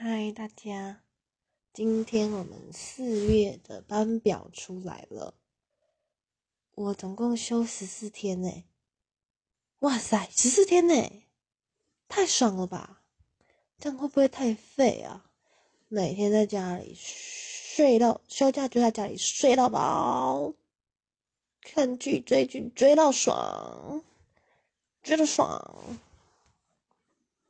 嗨，大家！今天我们四月的班表出来了，我总共休十四天呢。哇塞，十四天呢，太爽了吧！这样会不会太废啊？每天在家里睡到休假就在家里睡到饱，看剧追剧追到爽，追到爽。